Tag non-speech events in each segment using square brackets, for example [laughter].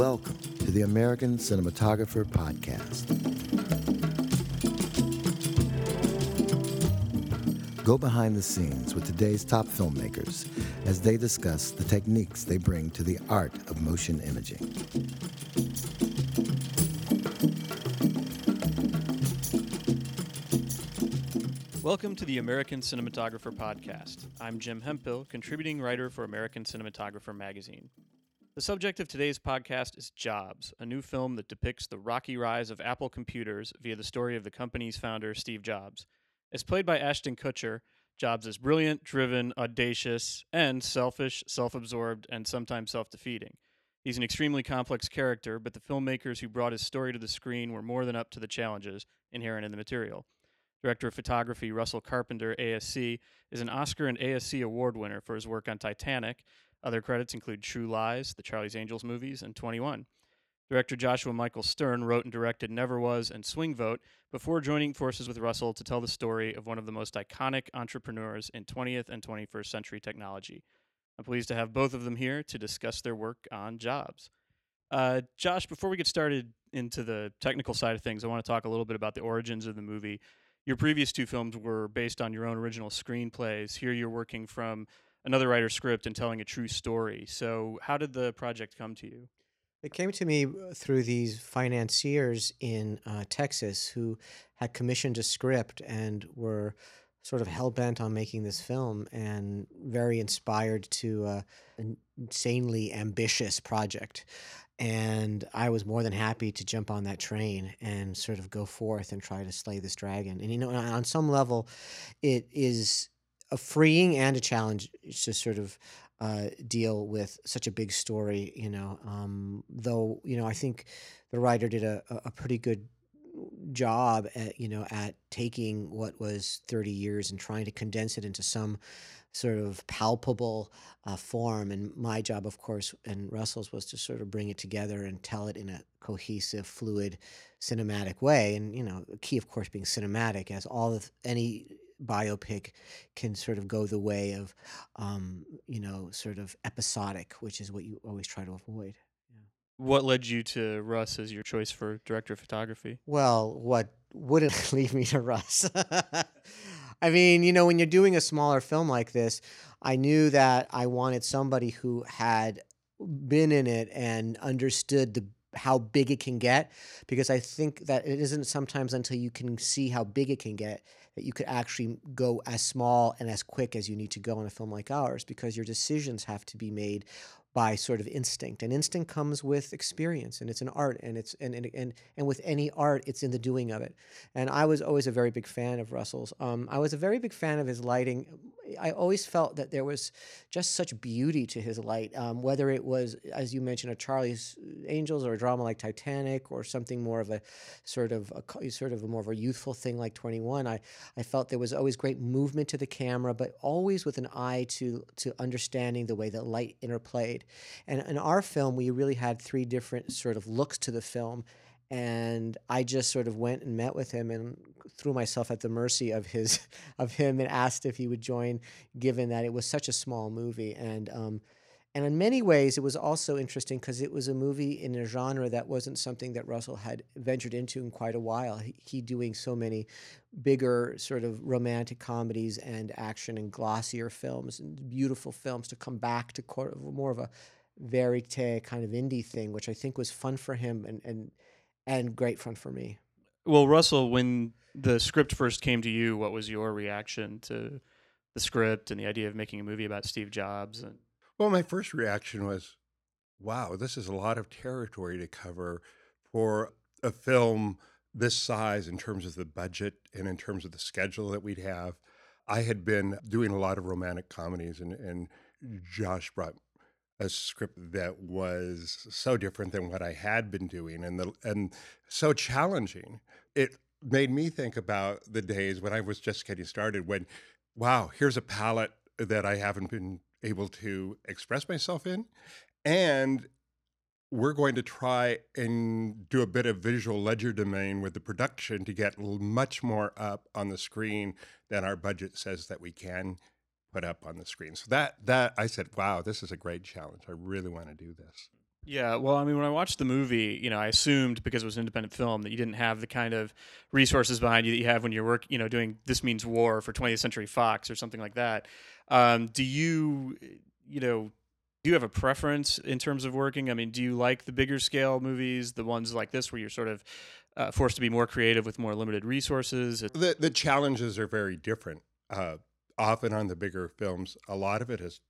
Welcome to the American Cinematographer Podcast. Go behind the scenes with today's top filmmakers as they discuss the techniques they bring to the art of motion imaging. Welcome to the American Cinematographer Podcast. I'm Jim Hemphill, contributing writer for American Cinematographer magazine. The subject of today's podcast is Jobs, a new film that depicts the rocky rise of Apple computers via the story of the company's founder, Steve Jobs. It's played by Ashton Kutcher. Jobs is brilliant, driven, audacious, and selfish, self absorbed, and sometimes self defeating. He's an extremely complex character, but the filmmakers who brought his story to the screen were more than up to the challenges inherent in the material. Director of photography Russell Carpenter, ASC, is an Oscar and ASC award winner for his work on Titanic. Other credits include True Lies, the Charlie's Angels movies, and 21. Director Joshua Michael Stern wrote and directed Neverwas and Swing Vote before joining forces with Russell to tell the story of one of the most iconic entrepreneurs in 20th and 21st century technology. I'm pleased to have both of them here to discuss their work on jobs. Uh, Josh, before we get started into the technical side of things, I want to talk a little bit about the origins of the movie your previous two films were based on your own original screenplays. Here you're working from another writer's script and telling a true story. So, how did the project come to you? It came to me uh, through these financiers in uh, Texas who had commissioned a script and were sort of hell bent on making this film and very inspired to uh, an insanely ambitious project. And I was more than happy to jump on that train and sort of go forth and try to slay this dragon. And, you know, on some level, it is a freeing and a challenge to sort of uh, deal with such a big story, you know. Um, though, you know, I think the writer did a, a pretty good job at, you know, at taking what was 30 years and trying to condense it into some sort of palpable uh, form. And my job, of course, and Russell's was to sort of bring it together and tell it in a cohesive, fluid, cinematic way. And you know, key, of course, being cinematic, as all of any biopic can sort of go the way of, um, you know, sort of episodic, which is what you always try to avoid. What led you to Russ as your choice for director of photography? Well, what wouldn't [laughs] lead me to Russ? I mean, you know, when you're doing a smaller film like this, I knew that I wanted somebody who had been in it and understood the how big it can get because I think that it isn't sometimes until you can see how big it can get that you could actually go as small and as quick as you need to go on a film like ours because your decisions have to be made by sort of instinct and instinct comes with experience and it's an art and it's and and, and, and with any art it's in the doing of it. And i was always a very big fan of russell's. Um, i was a very big fan of his lighting. I always felt that there was just such beauty to his light um, whether it was as you mentioned a charlie's angels or a drama like titanic or something more of a sort of a sort of a more of a youthful thing like 21 i i felt there was always great movement to the camera but always with an eye to to understanding the way that light interplayed and in our film, we really had three different sort of looks to the film. And I just sort of went and met with him and threw myself at the mercy of his [laughs] of him and asked if he would join, given that it was such a small movie. And um, and in many ways, it was also interesting because it was a movie in a genre that wasn't something that Russell had ventured into in quite a while. He, he, doing so many bigger sort of romantic comedies and action and glossier films and beautiful films to come back to more of a verite kind of indie thing, which I think was fun for him and and and great fun for me. Well, Russell, when the script first came to you, what was your reaction to the script and the idea of making a movie about Steve Jobs and well, my first reaction was, wow, this is a lot of territory to cover for a film this size in terms of the budget and in terms of the schedule that we'd have. I had been doing a lot of romantic comedies, and, and Josh brought a script that was so different than what I had been doing and the and so challenging. It made me think about the days when I was just getting started when wow, here's a palette that I haven't been able to express myself in. And we're going to try and do a bit of visual legerdemain with the production to get much more up on the screen than our budget says that we can put up on the screen. So that that I said, wow, this is a great challenge. I really want to do this. Yeah, well, I mean, when I watched the movie, you know, I assumed because it was an independent film that you didn't have the kind of resources behind you that you have when you're work, you know, doing This Means War for 20th Century Fox or something like that. Um, do you, you know, do you have a preference in terms of working? I mean, do you like the bigger scale movies, the ones like this where you're sort of uh, forced to be more creative with more limited resources? The the challenges are very different. Uh, often on the bigger films, a lot of it is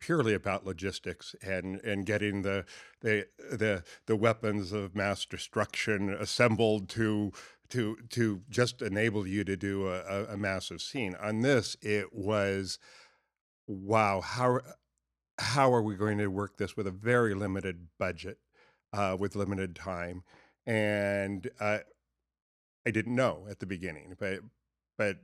purely about logistics and and getting the the the the weapons of mass destruction assembled to to to just enable you to do a, a massive scene. On this, it was wow how how are we going to work this with a very limited budget, uh, with limited time, and uh, I didn't know at the beginning, but but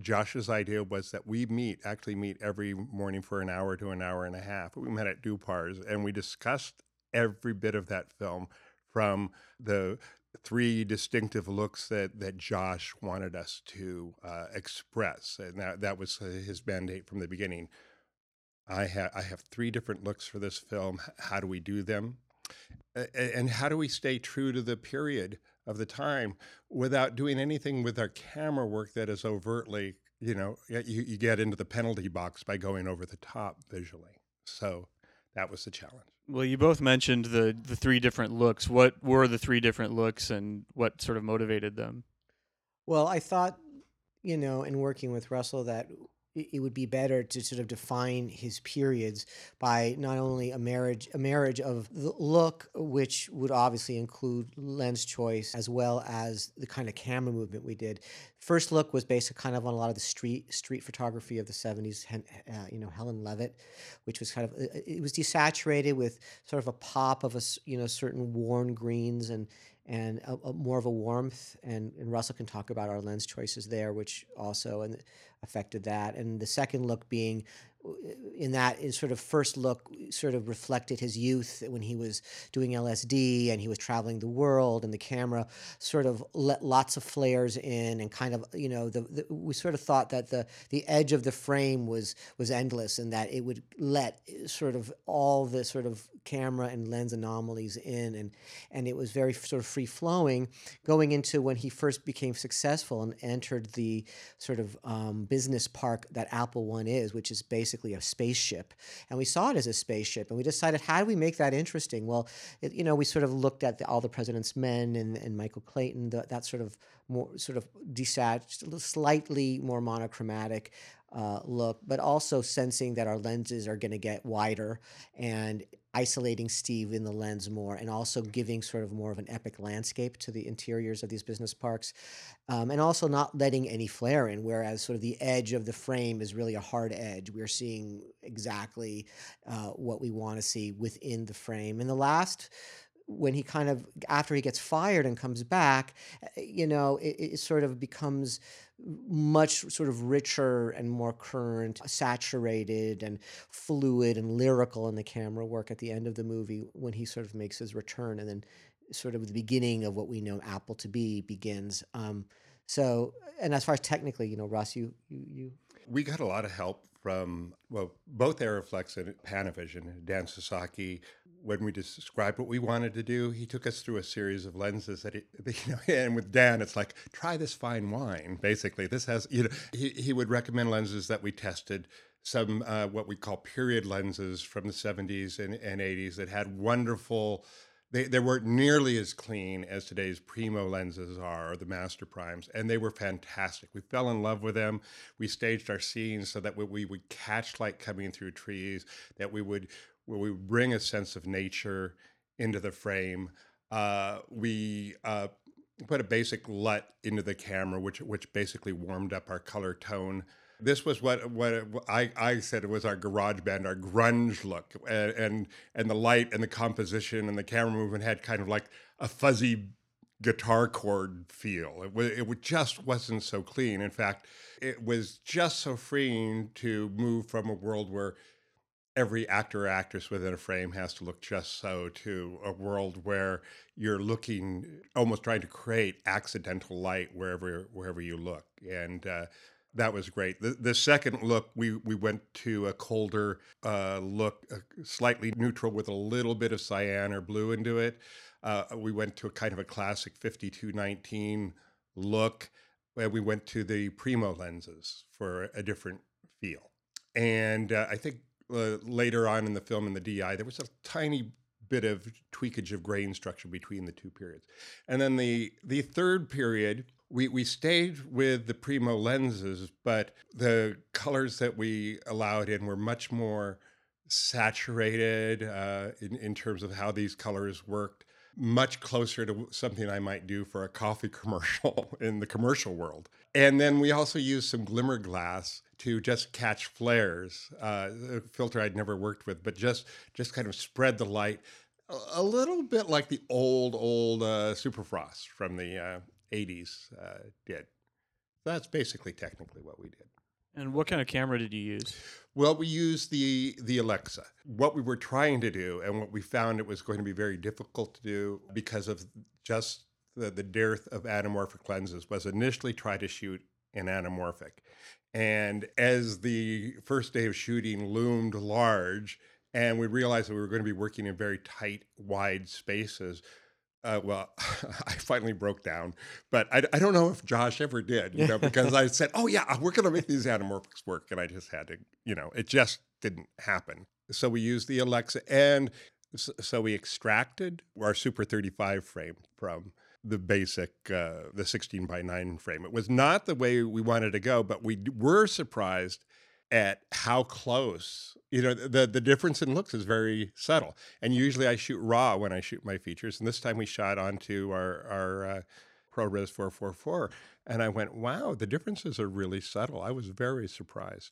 Josh's idea was that we meet, actually meet every morning for an hour to an hour and a half. We met at Dupar's and we discussed every bit of that film from the three distinctive looks that, that Josh wanted us to uh, express. And that, that was his mandate from the beginning. I, ha- I have three different looks for this film. How do we do them? And how do we stay true to the period of the time without doing anything with our camera work that is overtly, you know, you, you get into the penalty box by going over the top visually. So that was the challenge. Well, you both mentioned the the three different looks. What were the three different looks, and what sort of motivated them? Well, I thought, you know, in working with Russell, that it would be better to sort of define his periods by not only a marriage a marriage of the look which would obviously include lens choice as well as the kind of camera movement we did first look was based kind of on a lot of the street street photography of the 70s uh, you know helen levitt which was kind of it was desaturated with sort of a pop of a you know certain worn greens and and a, a more of a warmth. And, and Russell can talk about our lens choices there, which also and affected that. And the second look being in that in sort of first look sort of reflected his youth when he was doing LSD and he was traveling the world and the camera sort of let lots of flares in and kind of you know the, the, we sort of thought that the the edge of the frame was was endless and that it would let sort of all the sort of camera and lens anomalies in and and it was very sort of free flowing going into when he first became successful and entered the sort of um, business park that Apple One is which is based basically a spaceship. And we saw it as a spaceship. And we decided, how do we make that interesting? Well, it, you know, we sort of looked at the, all the President's Men and, and Michael Clayton, the, that sort of more sort of desat, slightly more monochromatic uh, look, but also sensing that our lenses are going to get wider and isolating Steve in the lens more, and also giving sort of more of an epic landscape to the interiors of these business parks, um, and also not letting any flare in. Whereas sort of the edge of the frame is really a hard edge. We're seeing exactly uh, what we want to see within the frame. And the last when he kind of after he gets fired and comes back eh, you know it, it, sort of becomes much sort of richer and more current saturated and fluid and lyrical in the camera work at the end of the movie when he sort of makes his return and then sort of the beginning of what we know apple to be begins. Um, so and as far as technically you know russ you you, you we got a lot of help from well both Arriflex and Panavision. Dan Sasaki, when we described what we wanted to do, he took us through a series of lenses that he, [laughs] you know, and with Dan, it's like try this fine wine. Basically, this has you know he he would recommend lenses that we tested. Some uh, what we call period lenses from the 70s and, and 80s that had wonderful they, they weren't nearly as clean as today's primo lenses are or the master primes and they were fantastic. We fell in love with them. We staged our scenes so that we would catch light coming through trees that we would we would bring a sense of nature into the frame. Uh, we uh, put a basic LUT into the camera which which basically warmed up our color tone this was what what I, I said it was our garage band, our grunge look, and, and and the light and the composition and the camera movement had kind of like a fuzzy guitar chord feel. It, was, it just wasn't so clean. In fact, it was just so freeing to move from a world where every actor or actress within a frame has to look just so to a world where you're looking almost trying to create accidental light wherever wherever you look and uh, that was great. The, the second look, we we went to a colder uh, look, uh, slightly neutral with a little bit of cyan or blue into it. Uh, we went to a kind of a classic 5219 look. Where we went to the Primo lenses for a different feel. And uh, I think uh, later on in the film, in the DI, there was a tiny bit of tweakage of grain structure between the two periods. And then the the third period, we, we stayed with the Primo lenses, but the colors that we allowed in were much more saturated uh, in, in terms of how these colors worked much closer to something I might do for a coffee [laughs] commercial in the commercial world. And then we also used some glimmer glass to just catch flares, uh, a filter I'd never worked with, but just just kind of spread the light a, little bit like the old old uh, Supafrost from the uh, 80s uh, did. That's basically technically what we did. And what kind of camera did you use? Well, we used the the Alexa. What we were trying to do, and what we found it was going to be very difficult to do because of just the, the dearth of anamorphic lenses, was initially try to shoot in anamorphic. And as the first day of shooting loomed large, and we realized that we were going to be working in very tight, wide spaces, uh, well, [laughs] I finally broke down, but I, I, don't know if Josh ever did, you know, [laughs] because I said, "Oh yeah, we're going to make these anamorphics work," and I just had to, you know, it just didn't happen. So we used the Alexa, and so we extracted our Super 35 frame from the basic, uh, the 16 by 9 frame. It was not the way we wanted to go, but we were surprised at how close you know the the difference in looks is very subtle and usually i shoot raw when i shoot my features and this time we shot onto our our uh, ProRes 444 and i went wow the differences are really subtle. I was very surprised.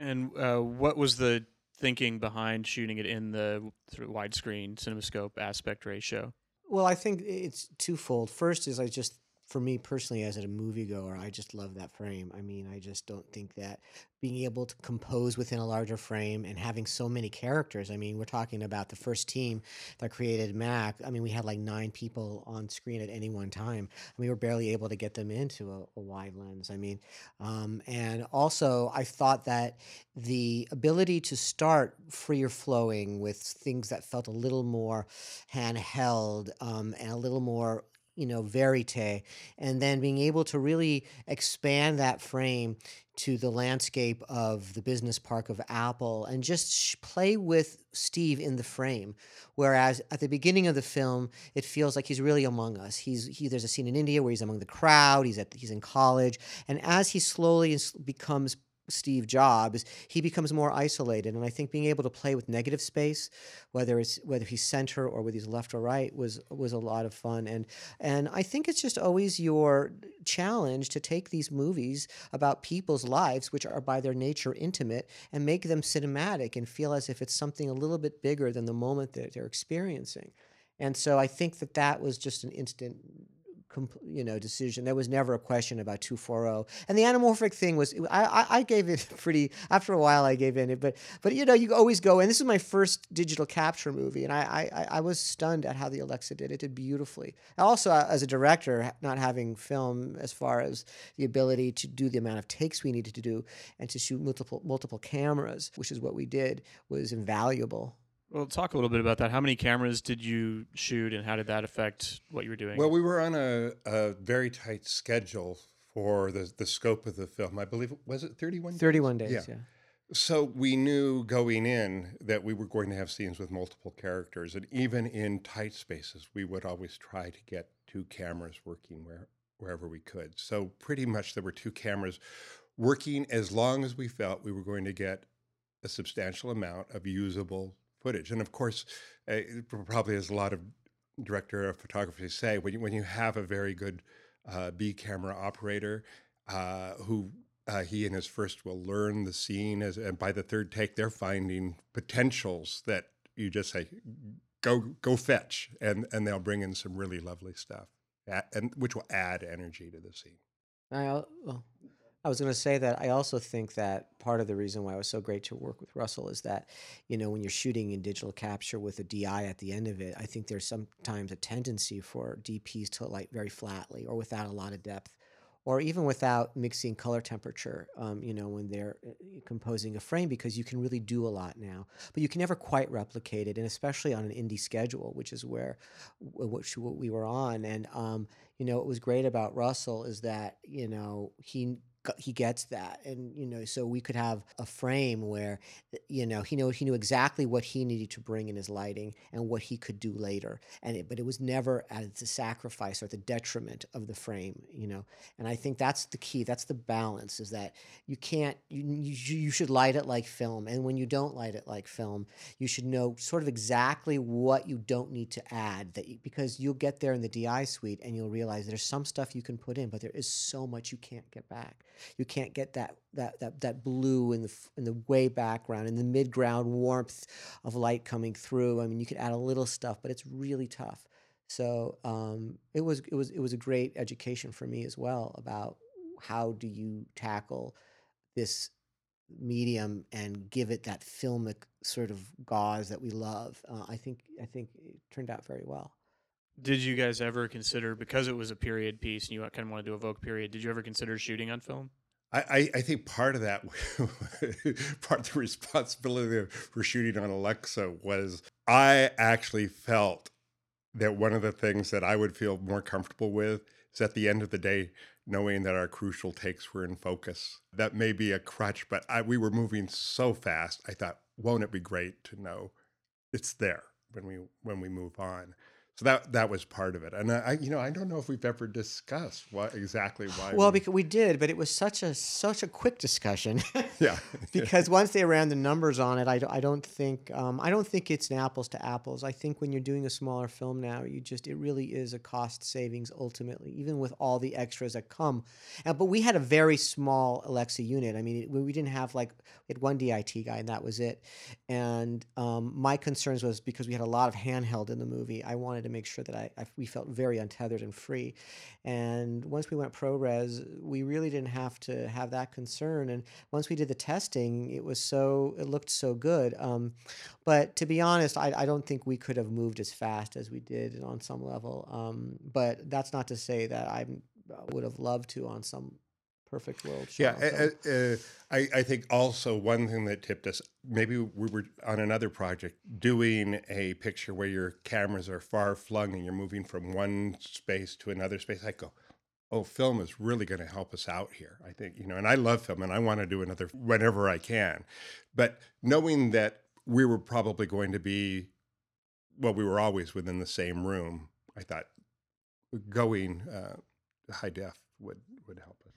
And uh, what was the thinking behind shooting it in the sort of widescreen cinemascope aspect ratio? Well i think it's twofold. First is i just for me personally as a moviegoer, I just love that frame. I mean, I just don't think that being able to compose within a larger frame and having so many characters. I mean, we're talking about the first team that created Mac. I mean, we had like nine people on screen at any one time. Mean, we were barely able to get them into a, a wide lens. I mean, um, and also I thought that the ability to start freer flowing with things that felt a little more handheld um, and a little more you know, verite, and then being able to really expand that frame to the landscape of the business park of Apple and just sh- play with Steve in the frame. Whereas at the beginning of the film, it feels like he's really among us. He's he, there's a scene in India where he's among the crowd. He's at he's in college, and as he slowly becomes Steve Jobs, he becomes more isolated. And I think being able to play with negative space, whether it's whether he's center or whether he's left or right, was was a lot of fun. And and I think it's just always your challenge to take these movies about people's lives, which are by their nature intimate, and make them cinematic and feel as if it's something a little bit bigger than the moment that they're experiencing. And so I think that that was just an instant you know decision. There was never a question about 240. And the anamorphic thing was I, I gave it [laughs] pretty after a while I gave in it, but but you know you always go and this is my first digital capture movie and I I, I was stunned at how the Alexa did it did beautifully. Also uh, as a director not having film as far as the ability to do the amount of takes we needed to do and to shoot multiple multiple cameras, which is what we did, was invaluable. Well, talk a little bit about that. How many cameras did you shoot, and how did that affect what you were doing? Well, we were on a, a very tight schedule for the the scope of the film. I believe was it thirty one. Thirty one days. Yeah. yeah. So we knew going in that we were going to have scenes with multiple characters, and even in tight spaces, we would always try to get two cameras working where wherever we could. So pretty much there were two cameras working as long as we felt we were going to get a substantial amount of usable footage. And of course, uh, probably as a lot of director of photography say, when you, when you have a very good uh, B camera operator uh, who uh, he and his first will learn the scene, as, and by the third take, they're finding potentials that you just say, go go fetch, and and they'll bring in some really lovely stuff, and which will add energy to the scene. I, well, I was going to say that I also think that part of the reason why it was so great to work with Russell is that, you know, when you're shooting in digital capture with a DI at the end of it, I think there's sometimes a tendency for DPs to light very flatly or without a lot of depth or even without mixing color temperature, um, you know, when they're uh, composing a frame, because you can really do a lot now. But you can never quite replicate it, and especially on an indie schedule, which is where which we were on. And um, you know, what was great about Russell is that you know he he gets that and you know so we could have a frame where you know he knew he knew exactly what he needed to bring in his lighting and what he could do later and it, but it was never at the sacrifice or the detriment of the frame you know and i think that's the key that's the balance is that you can't you, you, you should light it like film and when you don't light it like film you should know sort of exactly what you don't need to add that you, because you'll get there in the di suite and you'll realize there's some stuff you can put in but there is so much you can't get back you can't get that that that that blue in the in the way background in the midground warmth of light coming through. I mean, you could add a little stuff, but it's really tough. So um, it was it was it was a great education for me as well about how do you tackle this medium and give it that filmic sort of gauze that we love. Uh, I think I think it turned out very well. Did you guys ever consider because it was a period piece and you kind of wanted to evoke period? Did you ever consider shooting on film? I, I think part of that, [laughs] part of the responsibility for shooting on Alexa was I actually felt that one of the things that I would feel more comfortable with is at the end of the day, knowing that our crucial takes were in focus. That may be a crutch, but I, we were moving so fast. I thought, won't it be great to know it's there when we when we move on? So that that was part of it, and I, you know, I don't know if we've ever discussed what exactly why. Well, we, because we did, but it was such a such a quick discussion. [laughs] yeah. [laughs] because once they ran the numbers on it, I, I don't think um, I don't think it's an apples to apples. I think when you're doing a smaller film now, you just it really is a cost savings ultimately, even with all the extras that come. And, but we had a very small Alexa unit. I mean, we, we didn't have like we had one DIT guy, and that was it. And um, my concerns was because we had a lot of handheld in the movie. I wanted to make sure that I, I, we felt very untethered and free. And once we went ProRes, we really didn't have to have that concern. And once we did the testing, it was so it looked so good. Um, but to be honest, I, I don't think we could have moved as fast as we did on some level. Um, but that's not to say that I would have loved to on some perfect world. Yeah, uh, uh, I, I think also one thing that tipped us, maybe we were on another project doing a picture where your cameras are far flung and you're moving from one space to another space. I go, oh, film is really going to help us out here. I think, you know, and I love film and I want to do another whenever I can. But knowing that we were probably going to be, well, we were always within the same room, I thought going uh, high def would, would help us.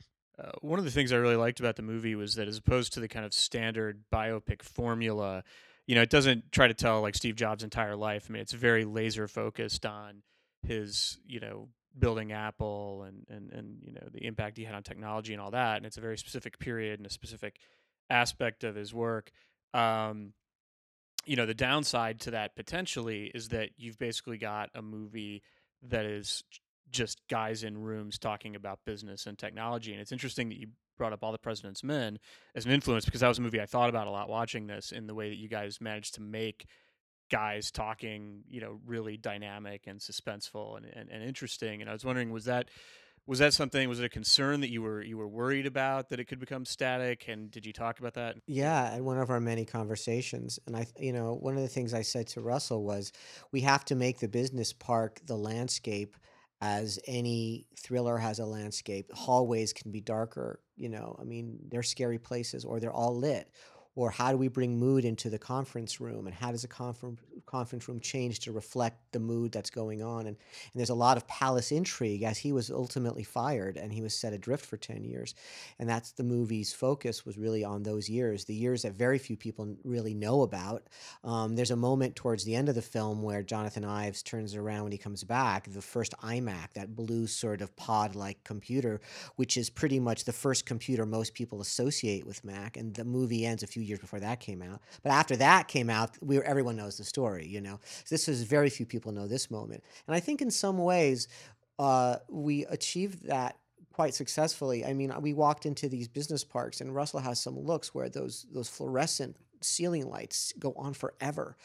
Uh, one of the things I really liked about the movie was that as opposed to the kind of standard biopic formula, you know, it doesn't try to tell like Steve Jobs' entire life. I mean, it's very laser focused on his, you know, building Apple and and and you know the impact he had on technology and all that. And it's a very specific period and a specific aspect of his work. Um, you know, the downside to that potentially is that you've basically got a movie that is just guys in rooms talking about business and technology. And it's interesting that you brought up All the President's Men as an influence because that was a movie I thought about a lot watching this in the way that you guys managed to make guys talking, you know, really dynamic and suspenseful and, and, and interesting. And I was wondering, was that was that something was it a concern that you were you were worried about that it could become static and did you talk about that yeah in one of our many conversations and i you know one of the things i said to russell was we have to make the business park the landscape as any thriller has a landscape. Hallways can be darker, you know, I mean, they're scary places or they're all lit or how do we bring mood into the conference room and how does a conference conference room change to reflect the mood that's going on? And, and there's a lot of palace intrigue as he was ultimately fired and he was set adrift for 10 years. And that's the movie's focus was really on those years the years that very few people really know about. Um, there's a moment towards the end of the film where jonathan ives turns around when he comes back the first imac that blue sort of pod like computer which is pretty much the first computer most people associate with mac. And the movie ends a few years before that came out. But after that came out, we were, everyone knows the story. You know, so this is very few people know this moment, and I think in some ways uh, we achieved that quite successfully. I mean, we walked into these business parks, and Russell has some looks where those those fluorescent ceiling lights go on forever,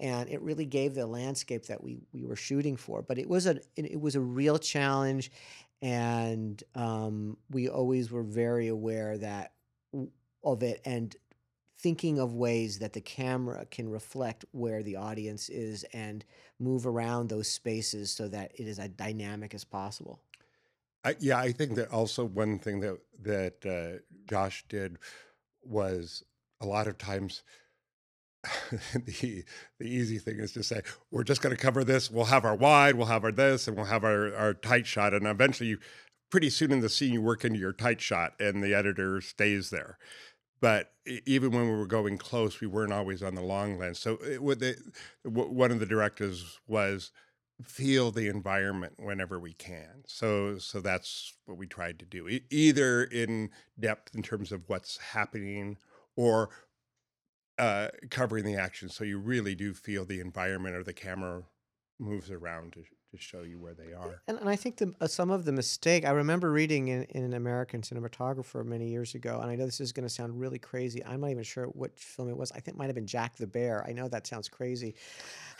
and it really gave the landscape that we we were shooting for. But it was a it was a real challenge, and um, we always were very aware that of it and thinking of ways that the camera can reflect where the audience is and move around those spaces so that it is as dynamic as possible. I, yeah, I think that also one thing that that uh, Josh did was a lot of times [laughs] the the easy thing is to say we're just going to cover this. We'll have our wide, we'll have our this, and we'll have our our tight shot, and eventually, pretty soon in the scene, you work into your tight shot, and the editor stays there. But even when we were going close, we weren't always on the long lens. So it, one of the directives was feel the environment whenever we can. So so that's what we tried to do, e- either in depth in terms of what's happening, or uh, covering the action. So you really do feel the environment, or the camera moves around to show you where they are. And, and I think the, uh, some of the mistake I remember reading in, in an American cinematographer many years ago, and I know this is going to sound really crazy. I'm not even sure which film it was. I think it might have been Jack the Bear. I know that sounds crazy,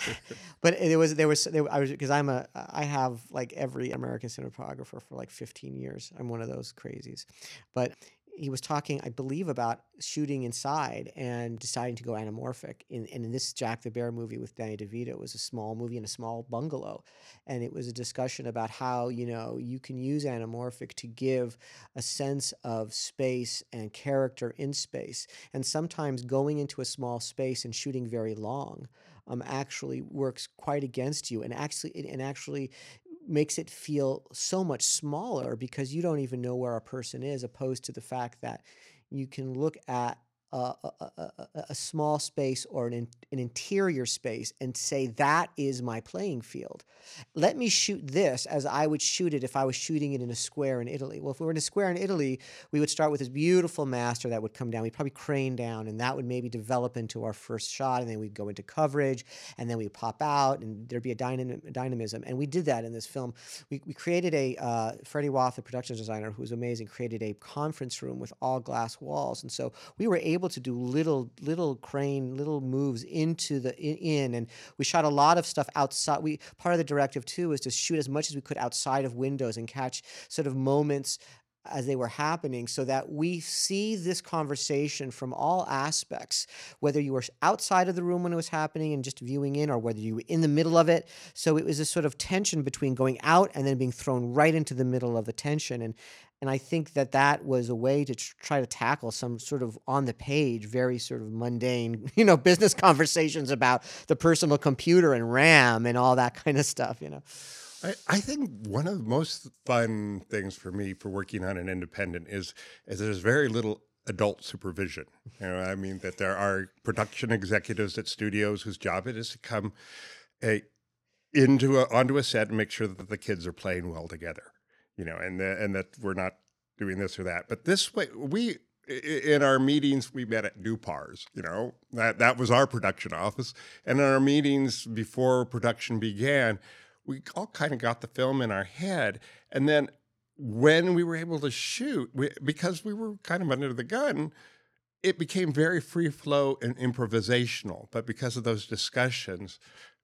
[laughs] but it was there was there, I was because I'm a I have like every American cinematographer for like 15 years. I'm one of those crazies, but he was talking, I believe, about shooting inside and deciding to go anamorphic. In, and in this Jack the Bear movie with Danny DeVito, it was a small movie in a small bungalow. And it was a discussion about how, you know, you can use anamorphic to give a sense of space and character in space. And sometimes going into a small space and shooting very long um, actually works quite against you and actually and actually makes it feel so much smaller because you don't even know where a person is, opposed to the fact that you can look at a, a, a, small space or an, in, an interior space and say, that is my playing field. Let me shoot this as I would shoot it if I was shooting it in a square in Italy. Well, if we were in a square in Italy, we would start with this beautiful master that would come down. We'd probably crane down, and that would maybe develop into our first shot, and then we'd go into coverage, and then we'd pop out, and there'd be a dynam- dynamism. And we did that in this film. We, we created a, uh, Freddy Waff, the production designer, who was amazing, created a conference room with all glass walls. And so we were able to do little, little crane, little moves into the in, and we shot a lot of stuff outside. We part of the directive too was to shoot as much as we could outside of windows and catch sort of moments as they were happening so that we see this conversation from all aspects whether you were outside of the room when it was happening and just viewing in or whether you were in the middle of it so it was a sort of tension between going out and then being thrown right into the middle of the tension and and I think that that was a way to try to tackle some sort of on the page, very sort of mundane, [laughs] you know, business conversations about the personal computer and RAM and all that kind of stuff, you know. I, I think one of the most fun things for me for working on an independent is is there's very little adult supervision. You know, I mean that there are production executives at studios whose job it is to come a, into a, onto a set and make sure that the kids are playing well together. You know, and the, and that we're not doing this or that. But this way, we in our meetings we met at Dupars. You know, that that was our production office, and in our meetings before production began we all kind of got the film in our head. And then when we were able to shoot, we, because we were kind of under the gun, it became very free flow and improvisational. But because of those discussions,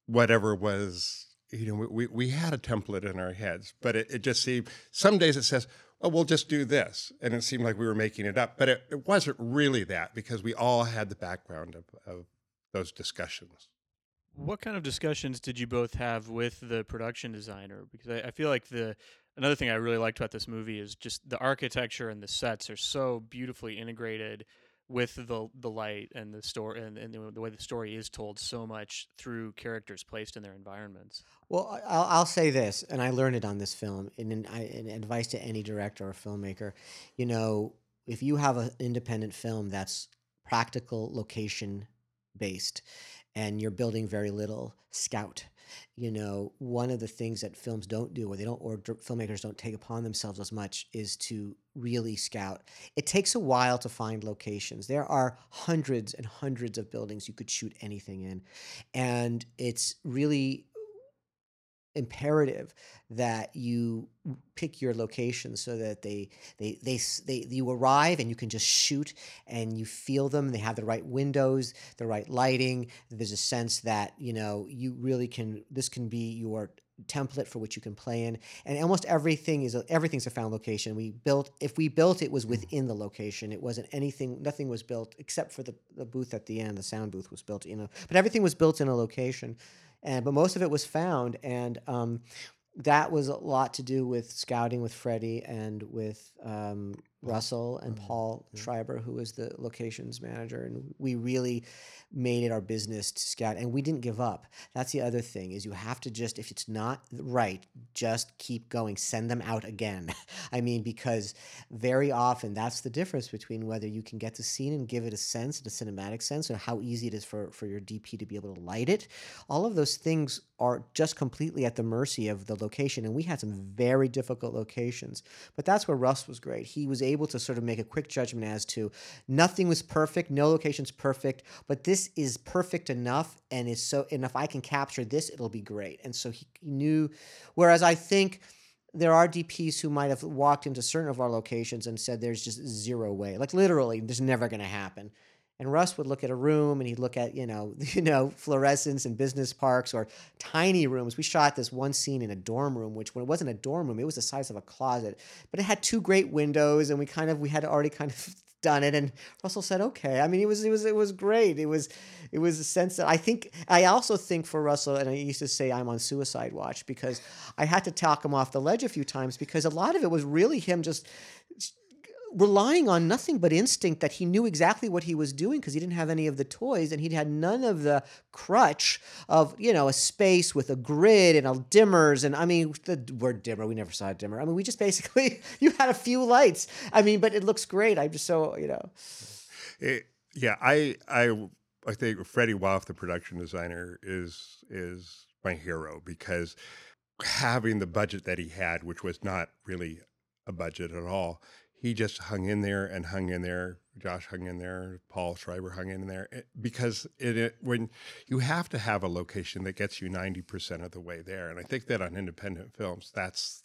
whatever was, you know, we, we had a template in our heads, but it, it just seemed, some days it says, oh, we'll just do this. And it seemed like we were making it up. But it, it wasn't really that because we all had the background of, of those discussions. What kind of discussions did you both have with the production designer? Because I, I feel like the another thing I really liked about this movie is just the architecture and the sets are so beautifully integrated with the the light and the story and, and the way the story is told so much through characters placed in their environments. Well, I'll, I'll say this, and I learned it on this film, and, and, I, and advice to any director or filmmaker, you know, if you have an independent film that's practical location based, and you're building very little, scout. You know, one of the things that films don't do, or they don't, or filmmakers don't take upon themselves as much, is to really scout. It takes a while to find locations. There are hundreds and hundreds of buildings you could shoot anything in, and it's really imperative that you pick your location so that they they they they you arrive and you can just shoot and you feel them they have the right windows the right lighting there's a sense that you know you really can this can be your template for which you can play in. And almost everything is a, everything's a found location. We built if we built it was mm. within the location. It wasn't anything nothing was built except for the, the booth at the end the sound booth was built you know but everything was built in a location and but most of it was found and um, that was a lot to do with scouting with Freddie and with um, Russell and Mhm. Paul Yeah. Schreiber, who was the locations manager, and we really made it our business to scout, and we didn't give up. That's the other thing is you have to just if it's not right, just keep going. Send them out again. [laughs] I mean, because very often that's the difference between whether you can get the scene and give it a sense, a cinematic sense, and how easy it is for for your DP to be able to light it. All of those things are just completely at the mercy of the location, and we had some very difficult locations. But that's where Russ was great. He was able to sort of make a quick judgment as to nothing was perfect, no location's perfect, but this is perfect enough, and is so. And if I can capture this, it'll be great. And so he, knew. Whereas I think there are DPs who might have walked into certain of our locations and said there's just zero way, like literally, this is never to happen. And Russ would look at a room and he'd look at, you know, [laughs] you know, fluorescence in business parks or tiny rooms. We shot this one scene in a dorm room, which when it wasn't a dorm room, it was the size of a closet. But it had two great windows and we kind of we had already kind of [laughs] done it and Russell said, "Okay." I mean, it was it was it was great. It was it was a sense that I think I also think for Russell and I used to say I'm on suicide watch because I had to talk him off the ledge a few times because a lot of it was really him just relying on nothing but instinct that he knew exactly what he was doing because he didn't have any of the toys and he'd had none of the crutch of you know a space with a grid and a dimmers and I mean the word dimmer we never saw a dimmer. I mean we just basically [laughs] you had a few lights. I mean but it looks great. I'm just so you know. It, yeah, I I I think Freddy Waff, the production designer, is is my hero because having the budget that he had, which was not really a budget at all, he just hung in there and hung in there. Josh hung in there. Paul Schreiber hung in there It- because it, it when you have to have a location that gets you ninety percent of the way there, and I think that on independent films, that's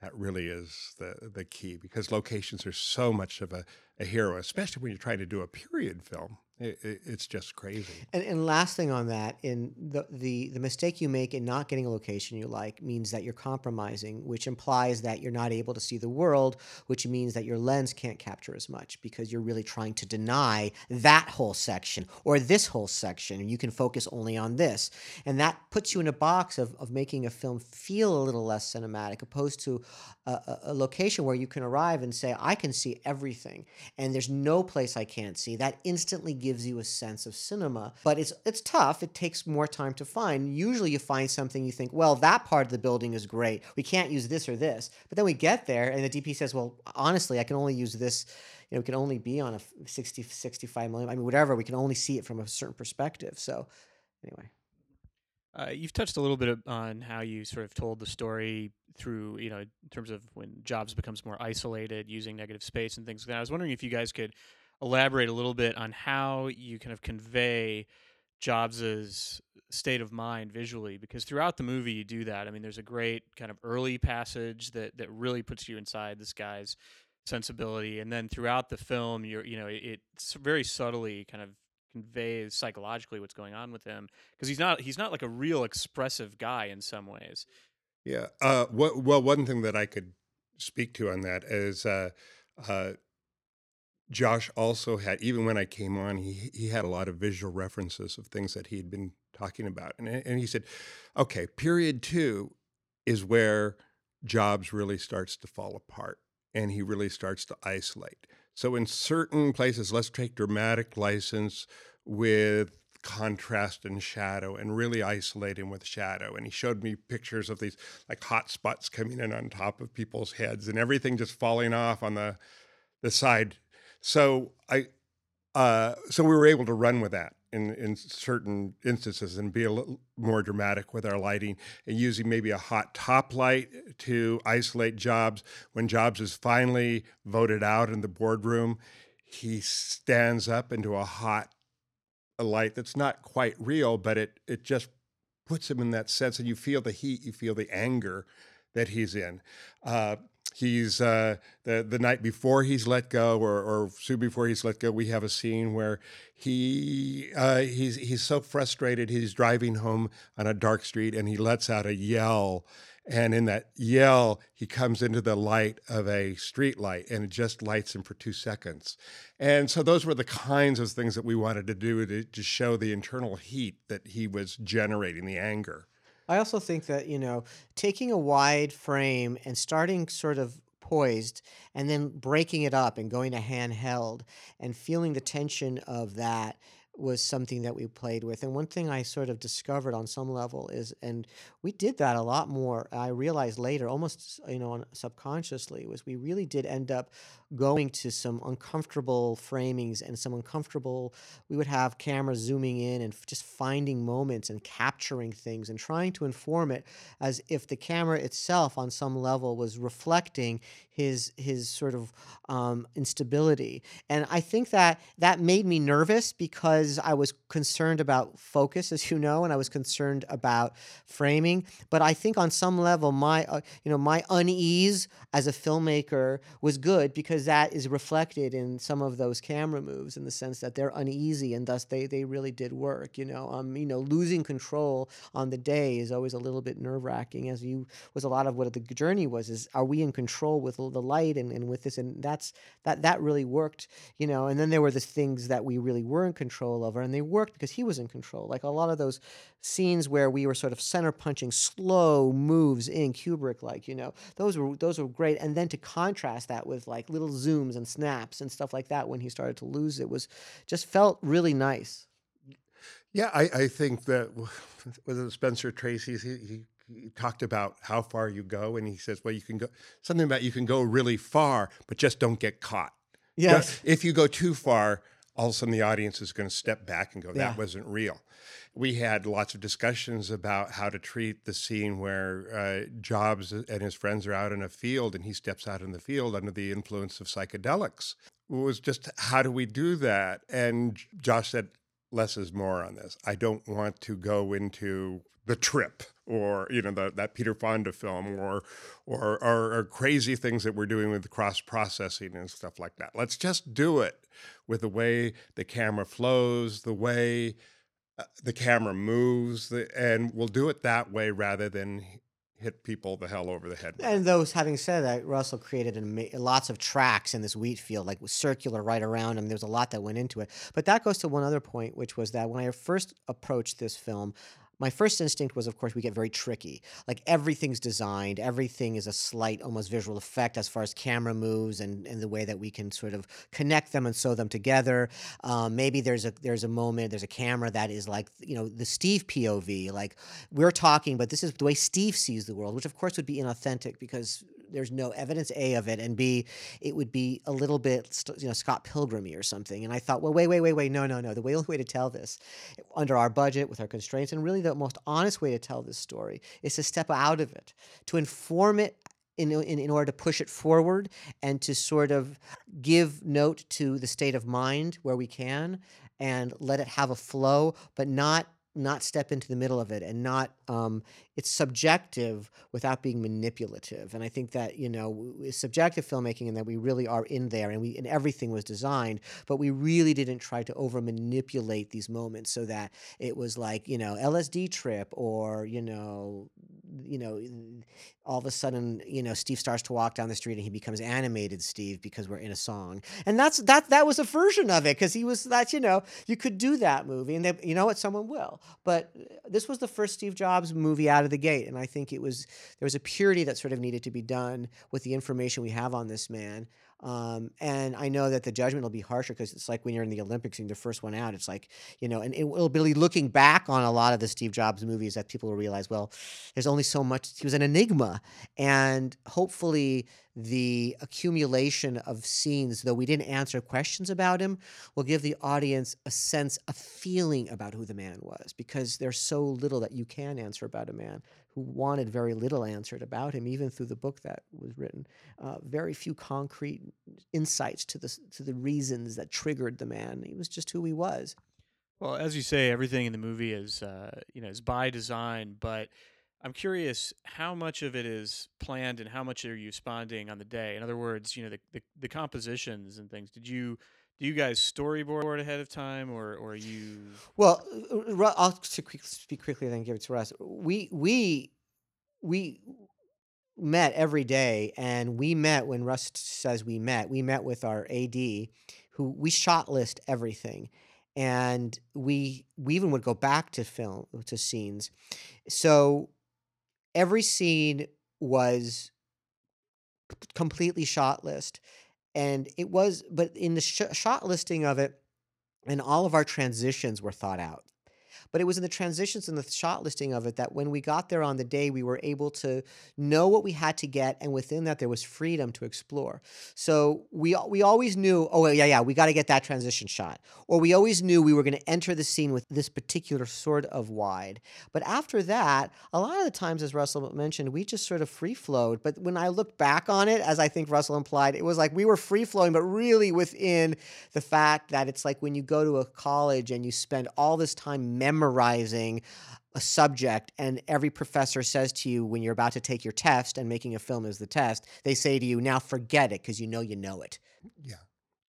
that really is the the key because locations are so much of a, a hero, especially when you're trying to do a period film. It, it, it's just crazy. And, and last thing on that, in the, the the mistake you make in not getting a location you like means that you're compromising, which implies that you're not able to see the world, which means that your lens can't capture as much because you're really trying to deny that whole section or this whole section, you can focus only on this. And that puts you in a box of, of making a film feel a little less cinematic, opposed to a, a, a location where you can arrive and say, I can see everything, and there's no place I can't see. That instantly gives you a sense of cinema. But it's it's tough. It takes more time to find. Usually you find something you think, well, that part of the building is great. We can't use this or this. But then we get there and the DP says, well, honestly, I can only use this. You know, we can only be on a 60, 65 million. I mean, whatever. We can only see it from a certain perspective. So anyway. Uh, you've touched a little bit on how you sort of told the story through, you know, in terms of when Jobs becomes more isolated, using negative space and things like that. I was wondering if you guys could elaborate a little bit on how you kind of convey Jobs's state of mind visually, because throughout the movie you do that. I mean, there's a great kind of early passage that that really puts you inside this guy's sensibility, and then throughout the film, you're, you know, it, it's very subtly kind of conveys psychologically what's going on with him because he's not he's not like a real expressive guy in some ways. Yeah. Uh, what, well, one thing that I could speak to on that is uh, uh, Josh also had, even when I came on, he he had a lot of visual references of things that he had been talking about, and and he said, okay, period two is where Jobs really starts to fall apart, and he really starts to isolate. So in certain places, let's take dramatic license with contrast and shadow and really isolate him with shadow. And he showed me pictures of these like hot spots coming in on top of people's heads and everything just falling off on the the side. So I uh so we were able to run with that in in certain instances and be a little more dramatic with our lighting and using maybe a hot top light to isolate Jobs when Jobs is finally voted out in the boardroom he stands up into a hot a light that's not quite real, but it it just puts him in that sense, and you feel the heat, you feel the anger that he's in. Uh, he's uh, the the night before he's let go, or, or soon before he's let go. We have a scene where he uh, he's he's so frustrated. He's driving home on a dark street, and he lets out a yell. And in that yell, he comes into the light of a street light, and it just lights him for two seconds. And so those were the kinds of things that we wanted to do to, to show the internal heat that he was generating, the anger. I also think that, you know, taking a wide frame and starting sort of poised and then breaking it up and going to handheld and feeling the tension of that was something that we played with. And one thing I sort of discovered on some level is, and we did that a lot more. I realized later, almost you know, subconsciously, was we really did end up going to some uncomfortable framings and some uncomfortable. We would have cameras zooming in and just finding moments and capturing things and trying to inform it as if the camera itself, on some level, was reflecting his his sort of um, instability. And I think that that made me nervous because I was concerned about focus, as you know, and I was concerned about framing. But I think on some level, my uh, you know my unease as a filmmaker was good because that is reflected in some of those camera moves in the sense that they're uneasy and thus they they really did work. You know, um, you know, losing control on the day is always a little bit nerve wracking, as you was a lot of what the journey was. Is are we in control with the light and, and with this and that's that that really worked you know and then there were the things that we really were in control over and they worked because he was in control like a lot of those scenes where we were sort of center punching slow moves in kubrick like you know those were those were great and then to contrast that with like little zooms and snaps and stuff like that when he started to lose it was just felt really nice yeah, I, I think that [laughs] with Spencer Tracy, he, he he talked about how far you go, and he says, "Well, you can go something about you can go really far, but just don't get caught." Yes. If you go too far, all of a sudden the audience is going to step back and go, "That Yeah. wasn't real." We had lots of discussions about how to treat the scene where uh, Jobs and his friends are out in a field, and he steps out in the field under the influence of psychedelics. It was just how do we do that? And Josh said, less is more on this. I don't want to go into the trip or you know the, that Peter Fonda film or, or or or crazy things that we're doing with cross processing and stuff like that. Let's just do it with the way the camera flows, the way Uh, the camera moves, the, and we'll do it that way rather than hit people the hell over the head. with. And those, having said that, Russell created an lots of tracks in this wheat field, like circular right around him. There was a lot that went into it. But that goes to one other point, which was that when I first approached this film, my first instinct was, of course, we get very tricky. Like everything's designed, everything is a slight, almost visual effect as far as camera moves and, and the way that we can sort of connect them and sew them together. Um, maybe there's a there's a moment, there's a camera that is like you know the Steve POV. Like we're talking, but this is the way Steve sees the world, which of course would be inauthentic because there's no evidence a of it, and b it would be a little bit you know Scott Pilgrimy or something. And I thought, well, wait, wait, wait, wait, no, no, no. The only way to tell this under our budget with our constraints, and really the most honest way to tell this story is to step out of it, to inform it. In, in, in order to push it forward and to sort of give note to the state of mind where we can and let it have a flow, but not not step into the middle of it and not um, it's subjective without being manipulative. And i think that you know subjective filmmaking and that we really are in there and we and everything was designed but we really didn't try to over manipulate these moments so that it was like you know lsd trip or you know you know all of a sudden you know steve starts to walk down the street and he becomes animated steve because we're in a song. And that's that that was a version of it because he was that you know you could do that movie and they, you know what? Someone will. But uh, this was the first steve jobs movie out of the gate and i think it was there was a purity that sort of needed to be done with the information we have on this man um, and I know that the judgment will be harsher because it's like when you're in the Olympics and you're the first one out. It's like you know, and it will be looking back on a lot of the Steve Jobs movies that people will realize, well, there's only so much. He was an enigma, and hopefully the accumulation of scenes, though we didn't answer questions about him, will give the audience a sense, a feeling about who the man was, because there's so little that you can answer about a man who wanted very little answered about him, even through the book that was written. Uh, very few concrete insights to the to the reasons that triggered the man. He was just who he was. Well, as you say, everything in the movie is uh, you know is by design, but I'm curious how much of it is planned and how much are you responding on the day. In other words, you know the, the, the compositions and things. Did you do you guys storyboard ahead of time, or or are you? Well, uh, I'll to quick, speak quickly, then give it to Russ. We we we met every day, and we met when Russ says we met. We met with our AD, who we shot list everything, and we we even would go back to film to scenes. So every scene was completely shot list and it was but in the sh- shot listing of it and all of our transitions were thought out but it was in the transitions and the shot listing of it that when we got there on the day we were able to know what we had to get and within that there was freedom to explore. So we we always knew oh yeah yeah we got to get that transition shot. Or we always knew we were going to enter the scene with this particular sort of wide. But after that a lot of the times as russell mentioned we just sort of free flowed but when i look back on it as i think russell implied it was like we were free flowing but really within the fact that it's like when you go to a college and you spend all this time memorizing a subject and every professor says to you when you're about to take your test and making a film is the test they say to you now forget it because you know you know it Yeah.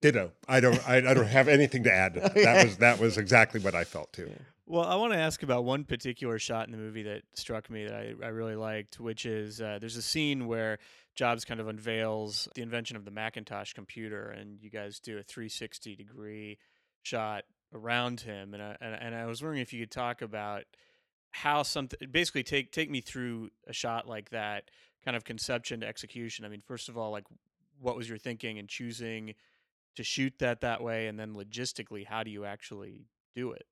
Ditto. I don't. I, I don't have anything to add. To [laughs] that. that was that was exactly what I felt too. Well, I want to ask about one particular shot in the movie that struck me that I, I really liked, which is uh, there's a scene where Jobs kind of unveils the invention of the Macintosh computer, and you guys do a 360 degree shot around him, and I, and, and I was wondering if you could talk about how something basically take take me through a shot like that, kind of conception to execution. I mean, first of all, like what was your thinking in choosing to shoot that that way, and then logistically, how do you actually do it?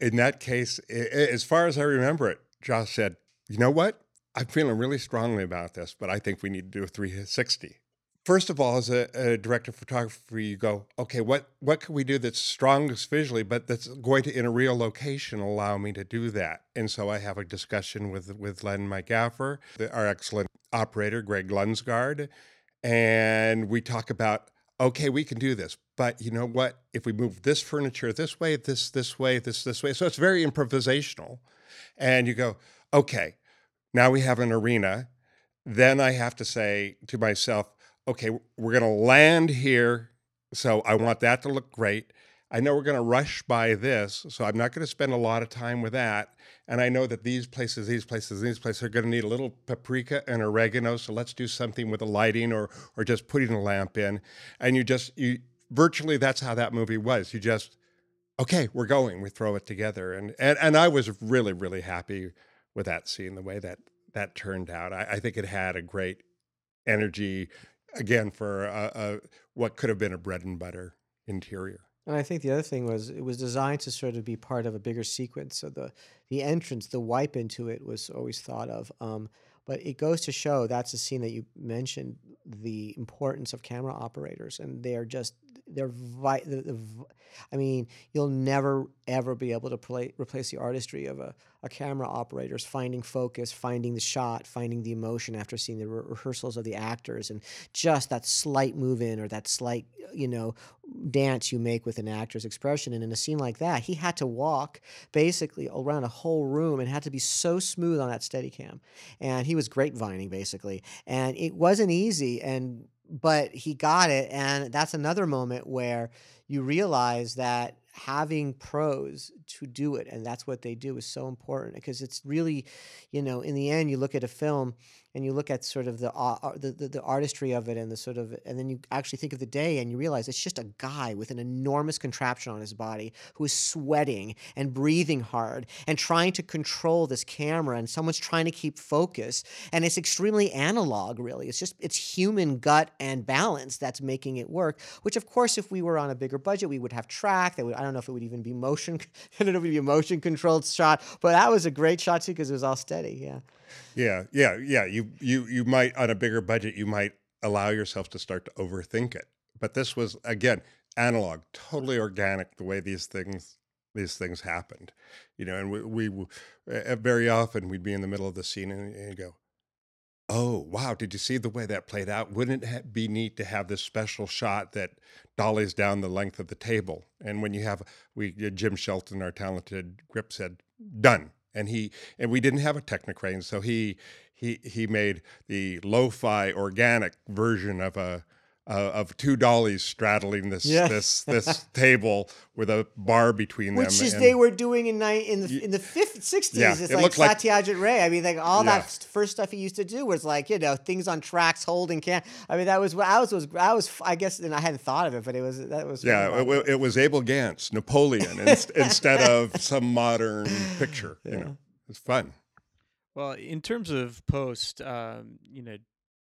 In that case, as far as I remember it, Josh said, "You know what? I'm feeling really strongly about this, but I think we need to do a 360." First of all, as a, a director of photography, you go, "Okay, what what can we do that's strongest visually, but that's going to in a real location allow me to do that?" And so I have a discussion with with Len, my gaffer, the, our excellent operator, Greg Lundsgaard, and we talk about okay we can do this but you know what? If we move this furniture this way this this way this this way so it's very improvisational. And you go okay now we have an arena. Then i have to say to myself okay we're going to land here so i want that to look great i know we're going to rush by this so i'm not going to spend a lot of time with that and I know that these places, these places, these places are going to need a little paprika and oregano. So let's do something with the lighting or or just putting a lamp in. And you just you virtually that's how that movie was. You just okay, we're going. We throw it together. And and and I was really really happy with that scene, the way that that turned out. I, I think it had a great energy again for a, a, what could have been a bread and butter interior. And I think the other thing was it was designed to sort of be part of a bigger sequence. So the the entrance, the wipe into it was always thought of. Um, but it goes to show that's a scene that you mentioned the importance of camera operators, and they are just they're vi- the, the, I mean, you'll never ever be able to play, replace the artistry of a, a camera operator's finding focus, finding the shot, finding the emotion after seeing the re- rehearsals of the actors, and just that slight move in or that slight you know dance you make with an actor's expression. And in a scene like that, he had to walk basically around a whole room and had to be so smooth on that steady cam. And he was grapevining basically. And it wasn't easy. And but he got it. And that's another moment where you realize that having pros to do it and that's what they do is so important because it's really you know in the end you look at a film and you look at sort of the, uh, the, the the artistry of it and the sort of and then you actually think of the day and you realize it's just a guy with an enormous contraption on his body who is sweating and breathing hard and trying to control this camera and someone's trying to keep focus and it's extremely analog really. It's just it's human gut and balance that's making it work which of course if we were on a bigger budget we would have track that would I don't know if it would even be motion [laughs] I don't know if it would be a motion controlled shot but that was a great shot too because it was all steady yeah Yeah, yeah, yeah. You you you might on a bigger budget you might allow yourself to start to overthink it. But this was again analog, totally organic the way these things these things happened. You know, and we, we uh, very often we'd be in the middle of the scene and, and go, "Oh, wow, did you see the way that played out? Wouldn't it be neat to have this special shot that dollies down the length of the table?" And when you have we uh, Jim Shelton, our talented grip said, "Done." and he and we didn't have a Technicrane, so he he he made the lo-fi organic version of a uh, of two dollies straddling this Yeah. this this [laughs] table with a bar between Which them. Which is and- they were doing in ni- in the in the fifth sixties. Yeah, it's it like looked like- Ray. I mean, like all Yeah. that first stuff he used to do was like you know things on tracks, holding can. I mean, that was what I was was I was I guess and I hadn't thought of it, but it was that was Yeah, it, it was Abel Gance, Napoleon, [laughs] ins- instead of some modern picture. You know, it's fun. Well, in terms of post, um, you know,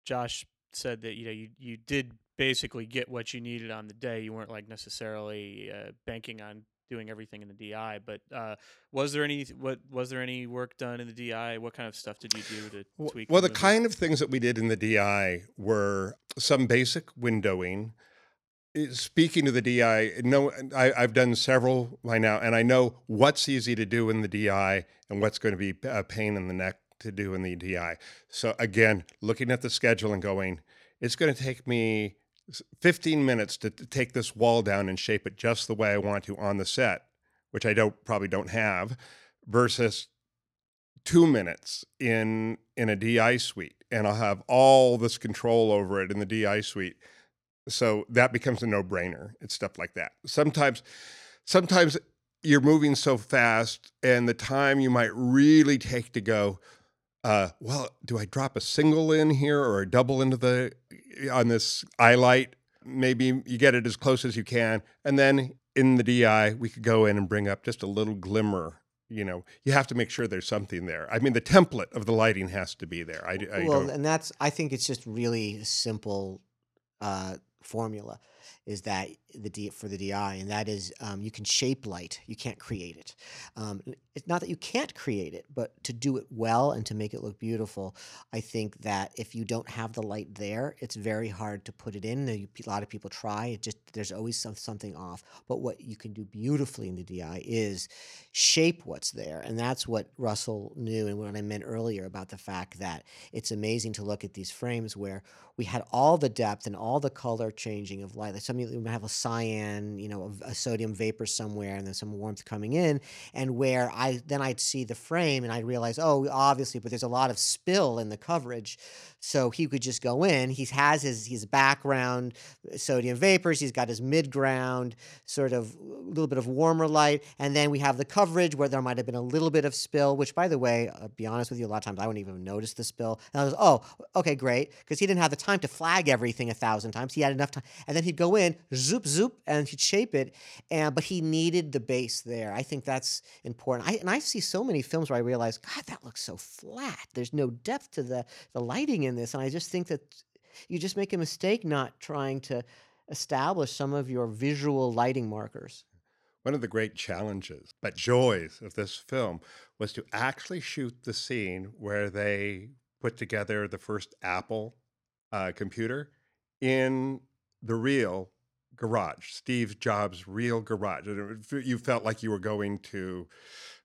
Josh said that you know you you did basically get what you needed on the day. You weren't like necessarily uh, banking on doing everything in the DI. But uh, was there any what was there any work done in the DI? What kind of stuff did you do to W- tweak? Well, the movie? kind of things that we did in the DI were some basic windowing. Speaking to the DI, no, I, I've done several by now, and I know what's easy to do in the DI and what's going to be a pain in the neck to do in the DI. So again, looking at the schedule and going, it's going to take me 15 minutes to, to take this wall down and shape it just the way I want to on the set, which I don't probably don't have, versus two minutes in in a DI suite, and I'll have all this control over it in the DI suite. So that becomes a no brainer. It's stuff like that. Sometimes, sometimes you're moving so fast, and the time you might really take to go. Uh, well, do I drop a single in here or a double into the on this eye light? Maybe you get it as close as you can, and then in the DI we could go in and bring up just a little glimmer you know. You have to make sure there's something there. I mean the template of the lighting has to be there. I, I well, don't and that's I think it's just really simple uh, formula is that the D, for the DI, and that is um, you can shape light, you can't create it. Um, it's not that you can't create it, but to do it well and to make it look beautiful, I think that if you don't have the light there, it's very hard to put it in. A lot of people try. It just there's always some, something off. But what you can do beautifully in the DI is shape what's there, and that's what Russell knew. And what I meant earlier about the fact that it's amazing to look at these frames where we had all the depth and all the color changing of light. Like some of you might have a cyan, you know, a, a sodium vapor somewhere, and then some warmth coming in, and where I then I'd see the frame and I'd realize, oh, obviously, but there's a lot of spill in the coverage. So he could just go in. He has his his background uh, sodium vapors. He's got his mid ground sort of a little bit of warmer light, and then we have the coverage where there might have been a little bit of spill. Which, by the way, I'll be honest with you, a lot of times I wouldn't even notice the spill. And I was, oh, okay, great, because he didn't have the time to flag everything a thousand times. He had enough time, and then he'd go in, zoop zoop, and he'd shape it. And but he needed the base there. I think that's important. I and I see so many films where I realize, God, that looks so flat. There's no depth to the the lighting in this, and I just think that you just make a mistake not trying to establish some of your visual lighting markers. one of the great challenges but joys of this film was to actually shoot the scene where they put together the first apple uh, computer in the real garage steve jobs real garage and it, would- you felt like you were going to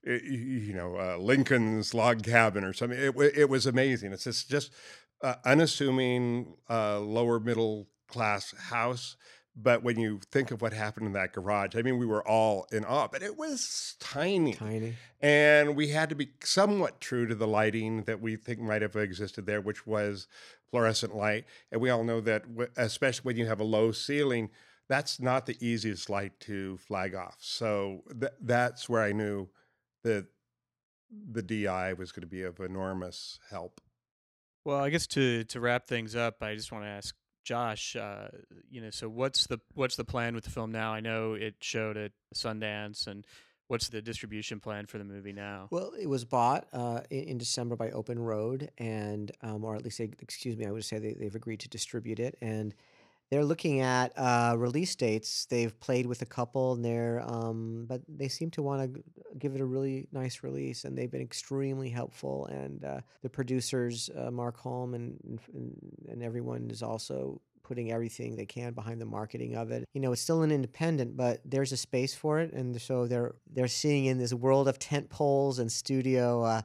y- you know uh, lincoln's log cabin or something it, it was amazing it's just, just uh, unassuming uh, lower middle class house but when you think of what happened in that garage, I mean, we were all in awe, but it was tiny. Tiny. And we had to be somewhat true to the lighting that we think might have existed there, which was fluorescent light. And we all know that, especially when you have a low ceiling, that's not the easiest light to flag off. So th- that's where I knew that the DI was going to be of enormous help. Well, I guess to to wrap things up, I just want to ask Josh. Uh, you know, so what's the what's the plan with the film now? I know it showed at Sundance, and what's the distribution plan for the movie now? Well, it was bought uh, in, in December by Open Road, and um, or at least they, excuse me, I would say they, they've agreed to distribute it, and they're looking at uh, release dates. They've played with a couple, and they're um, but they seem to want to give it a really nice release, and they've been extremely helpful. And uh, the producers, uh, Mark Hulme, and, and and everyone is also putting everything they can behind the marketing of it. You know, it's still an independent, but there's a space for it, and so they're they're seeing in this world of tent poles and studio uh,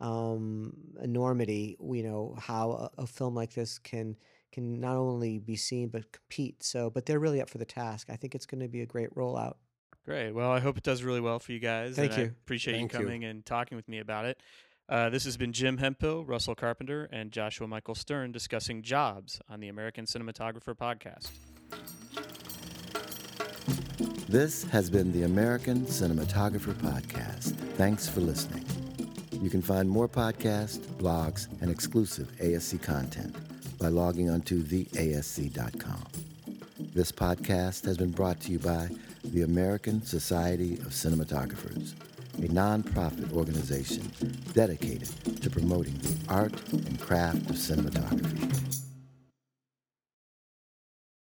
um, enormity. You know how a, a film like this can can not only be seen but compete. So, but they're really up for the task. I think it's going to be a great rollout. Great. Well, I hope it does really well for you guys. Thank and I you. appreciate Thank you you. coming and talking with me about it. Uh, this has been Jim Hemphill, Russell Carpenter, and Joshua Michael Stern discussing jobs on the American Cinematographer podcast. This has been the American Cinematographer Podcast. Thanks for listening. You can find more podcasts, blogs, and exclusive ASC content by logging onto theasc.com. This podcast has been brought to you by the American Society of Cinematographers, a nonprofit organization dedicated to promoting the art and craft of cinematography.